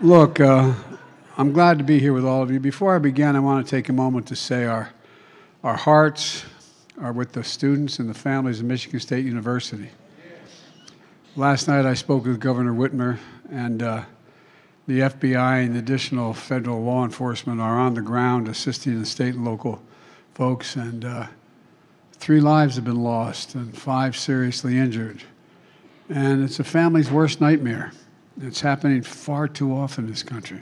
Look, uh, I'm glad to be here with all of you. Before I begin, I want to take a moment to say our, our hearts are with the students and the families of Michigan State University. Last night I spoke with Governor Whitmer, and uh, the FBI and additional federal law enforcement are on the ground assisting the state and local folks, and uh, three lives have been lost and five seriously injured. And it's a family's worst nightmare. It's happening far too often in this country.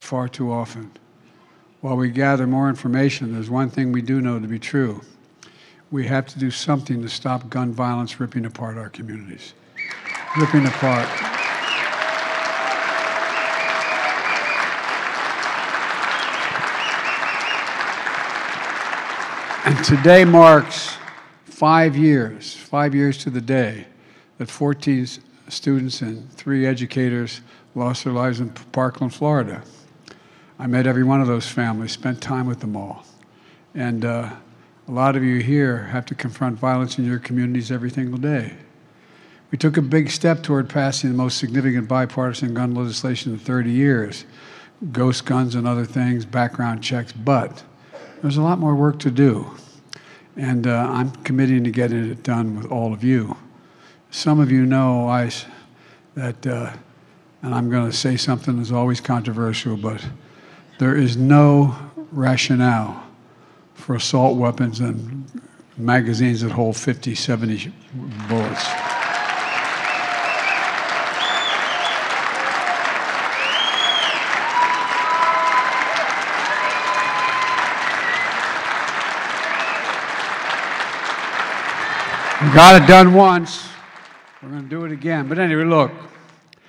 Far too often. While we gather more information, there's one thing we do know to be true. We have to do something to stop gun violence ripping apart our communities. Ripping apart. And today marks five years, five years to the day, that 14 students and three educators lost their lives in Parkland, Florida. I met every one of those families, spent time with them all. And uh, a lot of you here have to confront violence in your communities every single day. We took a big step toward passing the most significant bipartisan gun legislation in 30 years ghost guns and other things, background checks, but there's a lot more work to do. And uh, I'm committing to getting it done with all of you. Some of you know I, that, uh, and I'm going to say something that's always controversial, but there is no rationale for assault weapons and magazines that hold 50, 70 bullets. Got it done once. We're going to do it again. But anyway, look.